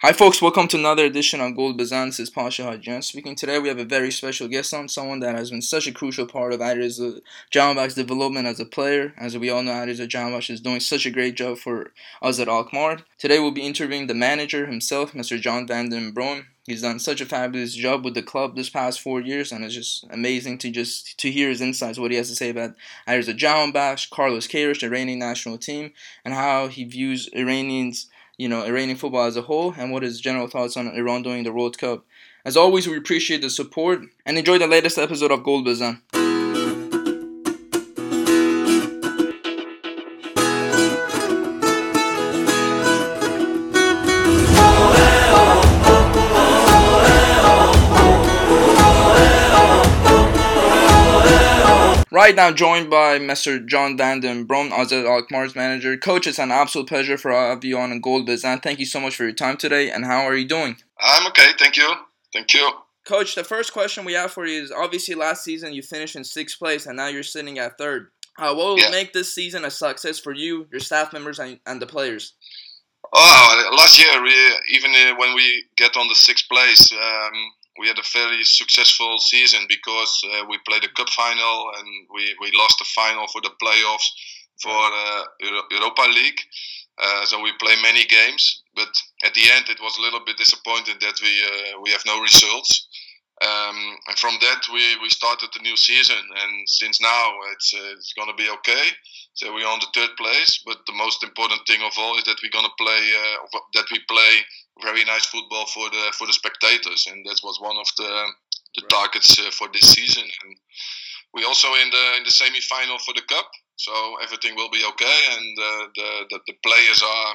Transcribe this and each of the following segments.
Hi, folks. Welcome to another edition of Gold Bazan. This is Pasha Hajan speaking. Today, we have a very special guest on, someone that has been such a crucial part of Alireza uh, Jahanbakhsh's development as a player. As we all know, Alireza Jahanbakhsh is doing such a great job for us at Alkmaar. Today, we'll be interviewing the manager himself, Mr. John van den Brom. He's done such a fabulous job with the club this past four years, and it's just amazing to just to hear his insights, what he has to say about Alireza Jahanbakhsh, Carlos Queiroz, the Iranian national team, and how he views Iranians you know, Iranian football as a whole and what his general thoughts on Iran doing the World Cup. As always, we appreciate the support and enjoy the latest episode of Gold Bazan. Right now, joined by Mr. John van den Brom, AZ Alkmaar's manager. Coach, it's an absolute pleasure for all of you on Gold Bazan. Thank you so much for your time today, and how are you doing? I'm okay, thank you. Thank you. Coach, the first question we have for you is obviously last season you finished in sixth place, and now you're sitting at third. Uh, what will yeah. make this season a success for you, your staff members, and, and the players? Oh, last year, we, even uh, when we get on the sixth place, um, we had a very successful season because uh, we played the cup final and we, we lost the final for the playoffs for uh, Europa League. Uh, so we play many games, but at the end it was a little bit disappointed that we uh, we have no results. Um, and from that we, we started the new season, and since now it's uh, it's gonna be okay. So we're on the third place, but the most important thing of all is that we're gonna play uh, that we play very nice football for the for the spectators, and that was one of the the right. targets uh, for this season. And we also in the in the semi final for the cup, so everything will be okay, and uh, the, the the players are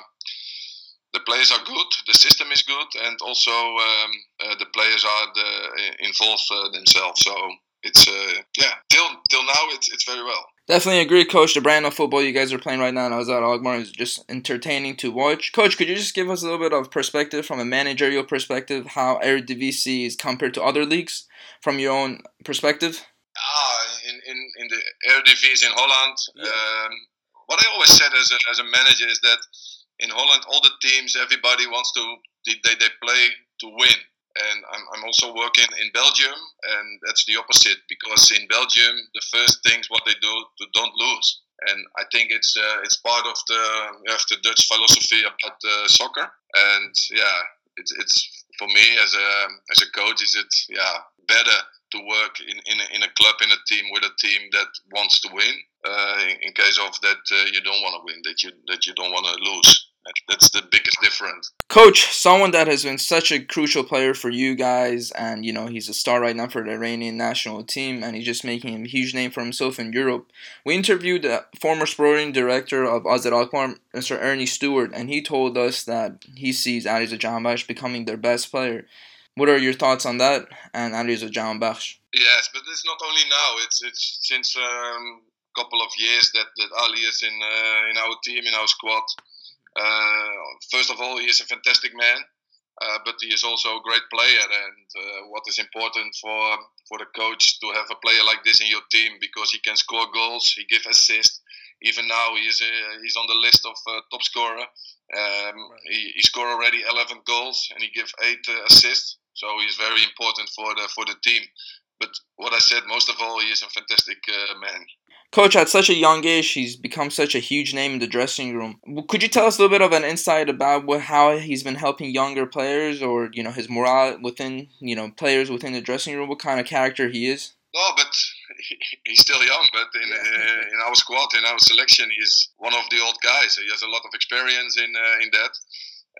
the players are good, the system is good, and also um, uh, the players are the, involved uh, themselves. So it's uh, yeah, till till now it's it's very well. Definitely agree, Coach. The brand of football you guys are playing right now, and I was at Alkmaar, is just entertaining to watch. Coach, could you just give us a little bit of perspective from a managerial perspective, how Eredivisie is compared to other leagues, from your own perspective? Ah, in, in, in the Eredivisie in Holland, yeah. um, what I always said as a, as a manager is that in Holland, all the teams, everybody wants to, they, they play to win and I'm, I'm also working in Belgium, and that's the opposite because in Belgium the first things what they do to don't lose, and I think it's uh, it's part of the have the Dutch philosophy about uh, soccer, and yeah, it's it's for me as a as a coach is it yeah better to work in in a, in a club in a team with a team that wants to win uh, in, in, case of that uh, you don't want to win that you that you don't want to lose that's the biggest difference. Coach, someone that has been such a crucial player for you guys, and you know he's a star right now for the Iranian national team, and he's just making a huge name for himself in Europe. We interviewed the former sporting director of AZ Alkmaar, Mr. Earnie Stewart, and he told us that he sees Alireza Jahanbakhsh becoming their best player. What are your thoughts on that and Alireza Jahanbakhsh? Yes, but it's not only now. It's it's since a um, couple of years that, that Ali is in uh, in our team, in our squad. Uh, first of all, he is a fantastic man, uh, but he is also a great player. And uh, what is important for for the coach to have a player like this in your team because he can score goals, he gives assists. Even now, he is he's on the list of top scorer. Um, right. he, he scored already 11 goals and he gives eight assists. So he's very important for the for the team. But what I said, most of all, he is a fantastic uh, man. Coach, at such a young age, he's become such a huge name in the dressing room. Could you tell us a little bit of an insight about what, how he's been helping younger players, or you know his morale within you know players within the dressing room? What kind of character he is? No, but he's still young. But in uh, in our squad, in our selection, he's one of the old guys. He has a lot of experience in uh, in that,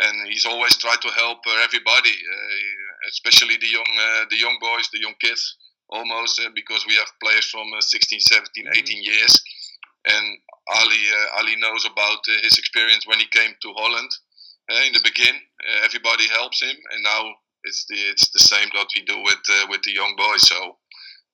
and he's always tried to help uh, everybody, uh, especially the young uh, the young boys, the young kids almost uh, because we have players from uh, 16, 17, mm-hmm. 18 years. And Ali, uh, Ali knows about uh, his experience when he came to Holland. Uh, in the beginning, uh, everybody helps him, and now it's the it's the same that we do with with the young boys. So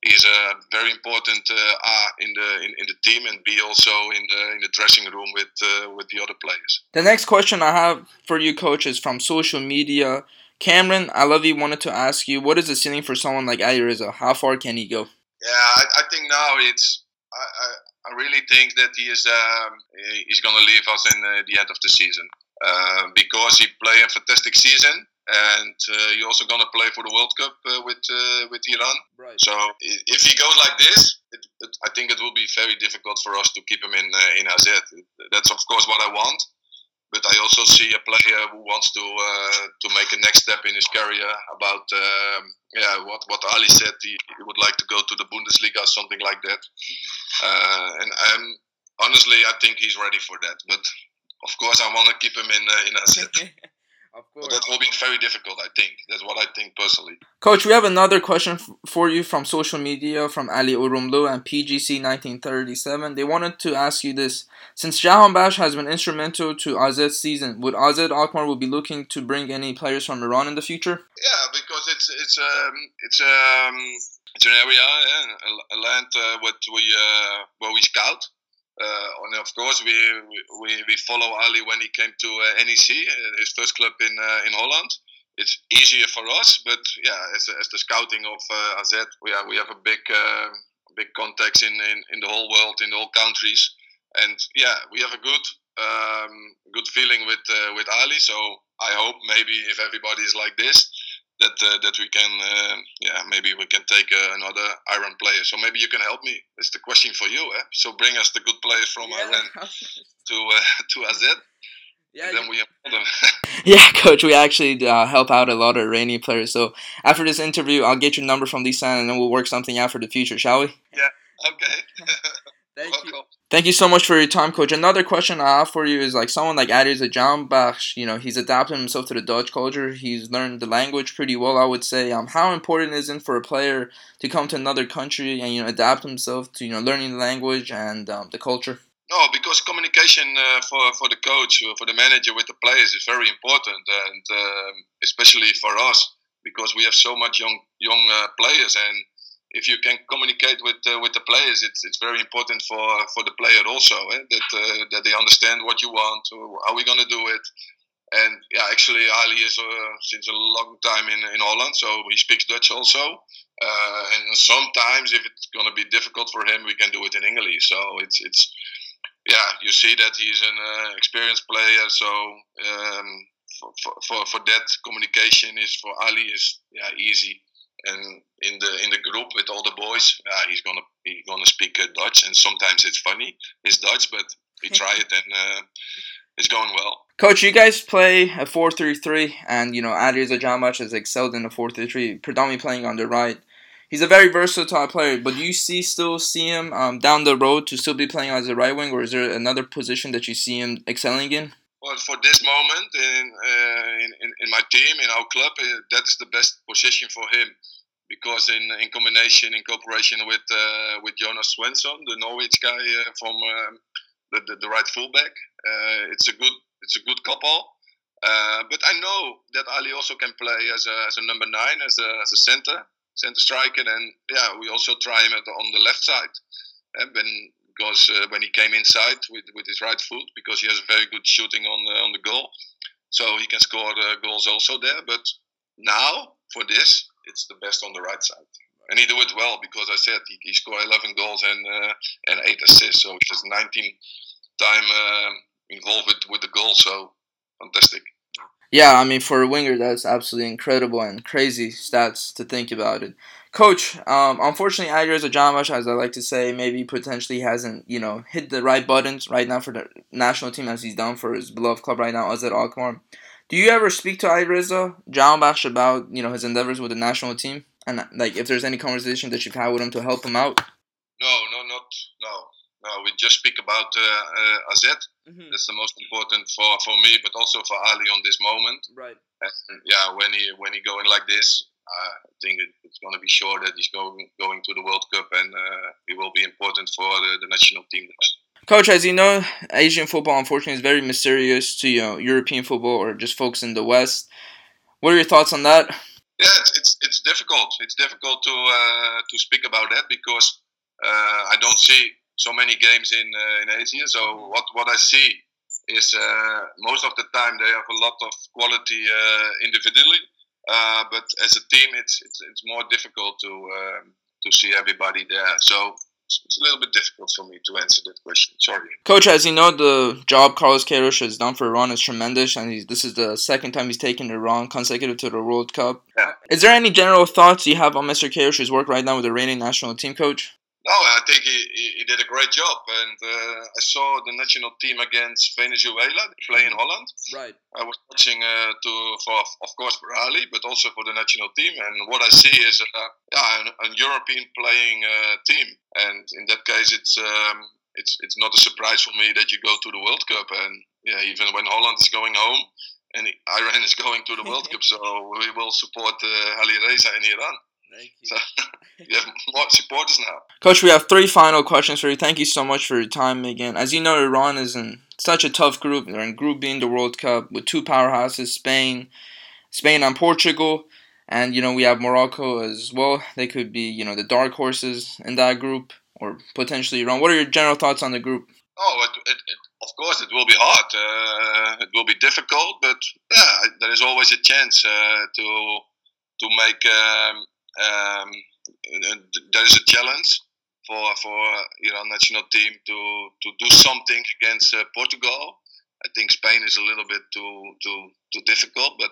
he's a very important A in the in, in the team, and B also in the in the dressing room with with the other players. The next question I have for you, coach, is from social media. Cameron, I love you. Wanted to ask you, what is the ceiling for someone like Ali Reza? How far can he go? Yeah, I, I think now it's. I, I, I, really think that he is. Um, he's going to leave us in uh, the end of the season. uh, because he played a fantastic season and uh, he also gonna play for the World Cup uh, with uh, with Iran. Right. So if he goes like this, it, it, I think it will be very difficult for us to keep him in uh, in AZ. That's of course what I want, but I also see a player who wants to uh, to make a next step in his career. About um, yeah, what what Ali said, he, he, would like to go to the Bundesliga, or something like that. Uh, and um, honestly, I think he's ready for that. But of course, I want to keep him in in AZ. Of course. But that will be very difficult, I think. That's what I think personally. Coach, we have another question f- for you from social media from Ali Urumlu and PGC1937. They wanted to ask you this. Since Jahanbakhsh has been instrumental to AZ's season, would AZ Alkmaar will be looking to bring any players from Iran in the future? Yeah, because it's it's um it's um it's an area, yeah, a, land uh, what we uh, where we scout. Uh, and of course, we, we we follow Ali when he came to uh, NEC, his first club in uh, in Holland. It's easier for us, but yeah, as, as the scouting of uh, AZ, we have, we have a big big contacts in, in, in the whole world, in all countries, and yeah, we have a good um, good feeling with with Ali. So I hope maybe if everybody is like this, that uh, that we can uh, yeah maybe we can take uh, another Iran player. So maybe you can help me. It's the question for you. Eh? So bring us the good players from yeah. Iran to to AZ. Yeah, then we them. yeah, coach. We actually uh, help out a lot of Iranian players. So after this interview, I'll get your number from Lisan, and then we'll work something out for the future, shall we? Yeah. Okay. Thank Welcome. you. Thank you so much for your time, coach. Another question I have for you is like someone like Alireza Jahanbakhsh, you know, he's adapted himself to the Dutch culture. He's learned the language pretty well, I would say. Um, how important is it for a player to come to another country and you know adapt himself to you know learning the language and um, the culture? No, because communication uh, for for the coach, for the manager with the players is very important, and um, especially for us because we have so much young young uh, players and if you can communicate with uh, with the players, it's it's very important for for the player also eh? that uh, that they understand what you want, how we're gonna do it. And yeah, actually, Ali is uh, since a long time in in Holland, so he speaks Dutch also. Uh, and sometimes, if it's gonna be difficult for him, we can do it in English. So it's it's yeah, you see that he's an uh, experienced player. So um, for, for for that communication is for Ali is yeah easy and in the in the group with all the boys, uh, he's gonna he's gonna speak uh, Dutch, and sometimes it's funny his Dutch, but we try it and uh, it's going well. Coach, you guys play a four-three-three, and you know Alireza Jahanbakhsh has excelled in the four-three-three, predominantly playing on the right. He's a very versatile player, but do you see still see him um, down the road to still be playing as a right wing, or is there another position that you see him excelling in? Well, for this moment in, uh, in, in, in, my team, in our club, uh, that is the best position for him. Because in, in combination, in cooperation with uh, with Jonas Svensson, the Norwich guy uh, from um, the, the, the, right fullback, uh, it's a good it's a good couple. But I know that Ali also can play as a, as a number nine, as a, as a center, center striker, and yeah, we also try him the, on the left side. And when because uh, when he came inside with, with his right foot, because he has very good shooting on the, on the goal, so he can score uh, goals also there. But now for this, it's the best on the right side, and he do it well because I said he, he scored 11 goals and uh, and eight assists, so he's 19 time uh, involved with, with the goal, so fantastic. Yeah, I mean, for a winger, that's absolutely incredible and crazy stats to think about it. Coach, um, unfortunately, Alireza Jahanbakhsh, as I like to say, maybe potentially hasn't, you know, hit the right buttons right now for the national team as he's done for his beloved club right now, AZ Alkmaar. Do you ever speak to Alireza Jahanbakhsh about, you know, his endeavors with the national team? And, like, if there's any conversation that you've had with him to help him out? No, no, not, no. No, we just speak about uh, uh, AZ. Mm-hmm. That's the most important for, for me, but also for Ali on this moment. Right. And, yeah, when he when he going like this, I think it, it's going to be sure that he's going going to the World Cup and uh, he will be important for the, the national team. Coach, as you know, Asian football unfortunately is very mysterious to you know European football or just folks in the West. What are your thoughts on that? Yeah, it's it's, it's difficult. It's difficult to uh, to speak about that because uh, I don't see so many games in uh, in Asia. So what what I see is uh, most of the time they have a lot of quality uh, individually uh, but as a team, it's, it's it's more difficult to um, to see everybody there. So it's a little bit difficult for me to answer that question. Sorry. Coach, as you know, the job Carlos Queiroz has done for Iran is tremendous, and this is the second time he's taken Iran consecutive to the World Cup. Yeah. Is there any general thoughts you have on Mr. Queiroz's work right now with the reigning national team coach? No, I think he, he, he did a great job, and uh, I saw the national team against Venezuela play in Holland. Right. I was watching uh, to for of course for Ali, but also for the national team. And what I see is uh, yeah, an, an European playing uh, team, and in that case, it's um, it's it's not a surprise for me that you go to the World Cup. And yeah, even when Holland is going home and Iran is going to the World Cup, so we will support uh, Ali Reza in Iran. Thank So you have more supporters now. Coach, we have three final questions for you. Thank you so much for your time again. As you know, Iran is in such a tough group. They're in Group B in the World Cup with two powerhouses, Spain, Spain and Portugal, and you know we have Morocco as well. They could be you know the dark horses in that group, or potentially Iran. What are your general thoughts on the group? Oh, it, it, it, of course, it will be hard. Uh, it will be difficult, but yeah, there is always a chance uh, to to make. Um, um, there is a challenge for for Iran national team to to do something against uh, Portugal. I think Spain is a little bit too too too difficult, but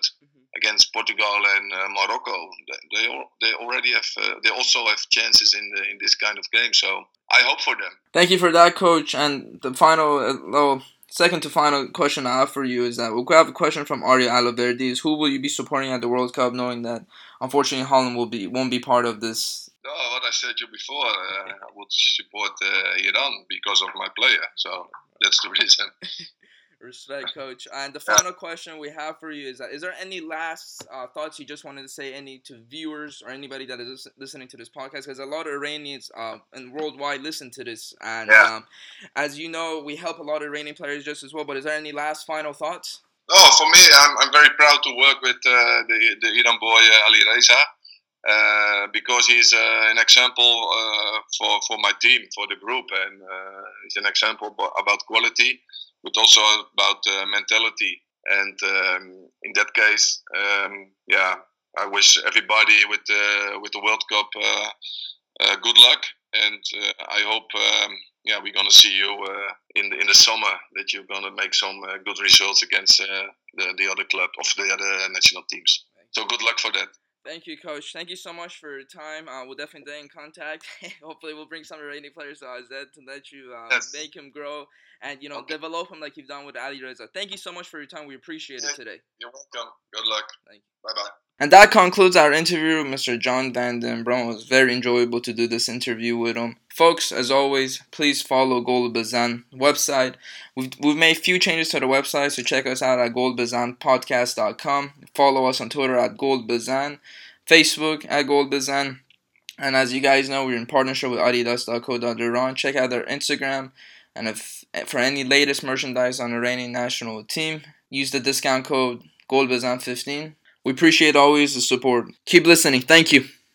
against Portugal and uh, Morocco, they they already have uh, they also have chances in the, in this kind of game. So I hope for them. Thank you for that, Coach. And the final, uh, well, second to final question I have for you is that we'll have a question from Arya Alaverdi. Is who will you be supporting at the World Cup, knowing that unfortunately Holland will be won't be part of this? No, what I said to you before, uh, I would support uh, Iran because of my player. So that's the reason. Respect, Coach. And the final question we have for you is that is there any last uh, thoughts you just wanted to say, any to viewers or anybody that is listening to this podcast? Because a lot of Iranians uh, and worldwide listen to this, and Yeah. um, as you know, we help a lot of Iranian players just as well. But is there any last final thoughts? Oh, for me, I'm, I'm very proud to work with uh, the, the Iran boy uh, Ali Reza uh, because he's uh, an example uh, for, for my team, for the group, and uh, he's an example about quality, but also about uh, mentality. And um, in that case, um, yeah, I wish everybody with the with the World Cup uh, uh, good luck, and uh, I hope. Um, yeah, we're gonna see you in the in the summer. That you're gonna make some good results against the the other club of the other national teams. So good luck for that. Thank you, Coach. Thank you so much for your time. Uh, we'll definitely stay in contact. Hopefully, we'll bring some Iranian players to AZ to let you uh, Yes. make him grow and you know Okay. develop him like you've done with Ali Reza. Thank you so much for your time. We appreciate it today. You're welcome. Good luck. Thank Bye bye. And that concludes our interview with Mr. John Van Den Brom. It was very enjoyable to do this interview with him. Folks, as always, please follow Gold Bazan website. We've, we've made a few changes to the website, so check us out at goldbazanpodcast.com. Follow us on Twitter at goldbazan, Facebook at goldbazan. And as you guys know, we're in partnership with Adidas.co.iran. Check out their Instagram. And if for any latest merchandise on the Iranian national team, use the discount code GoldBazan15. We appreciate always the support. Keep listening. Thank you.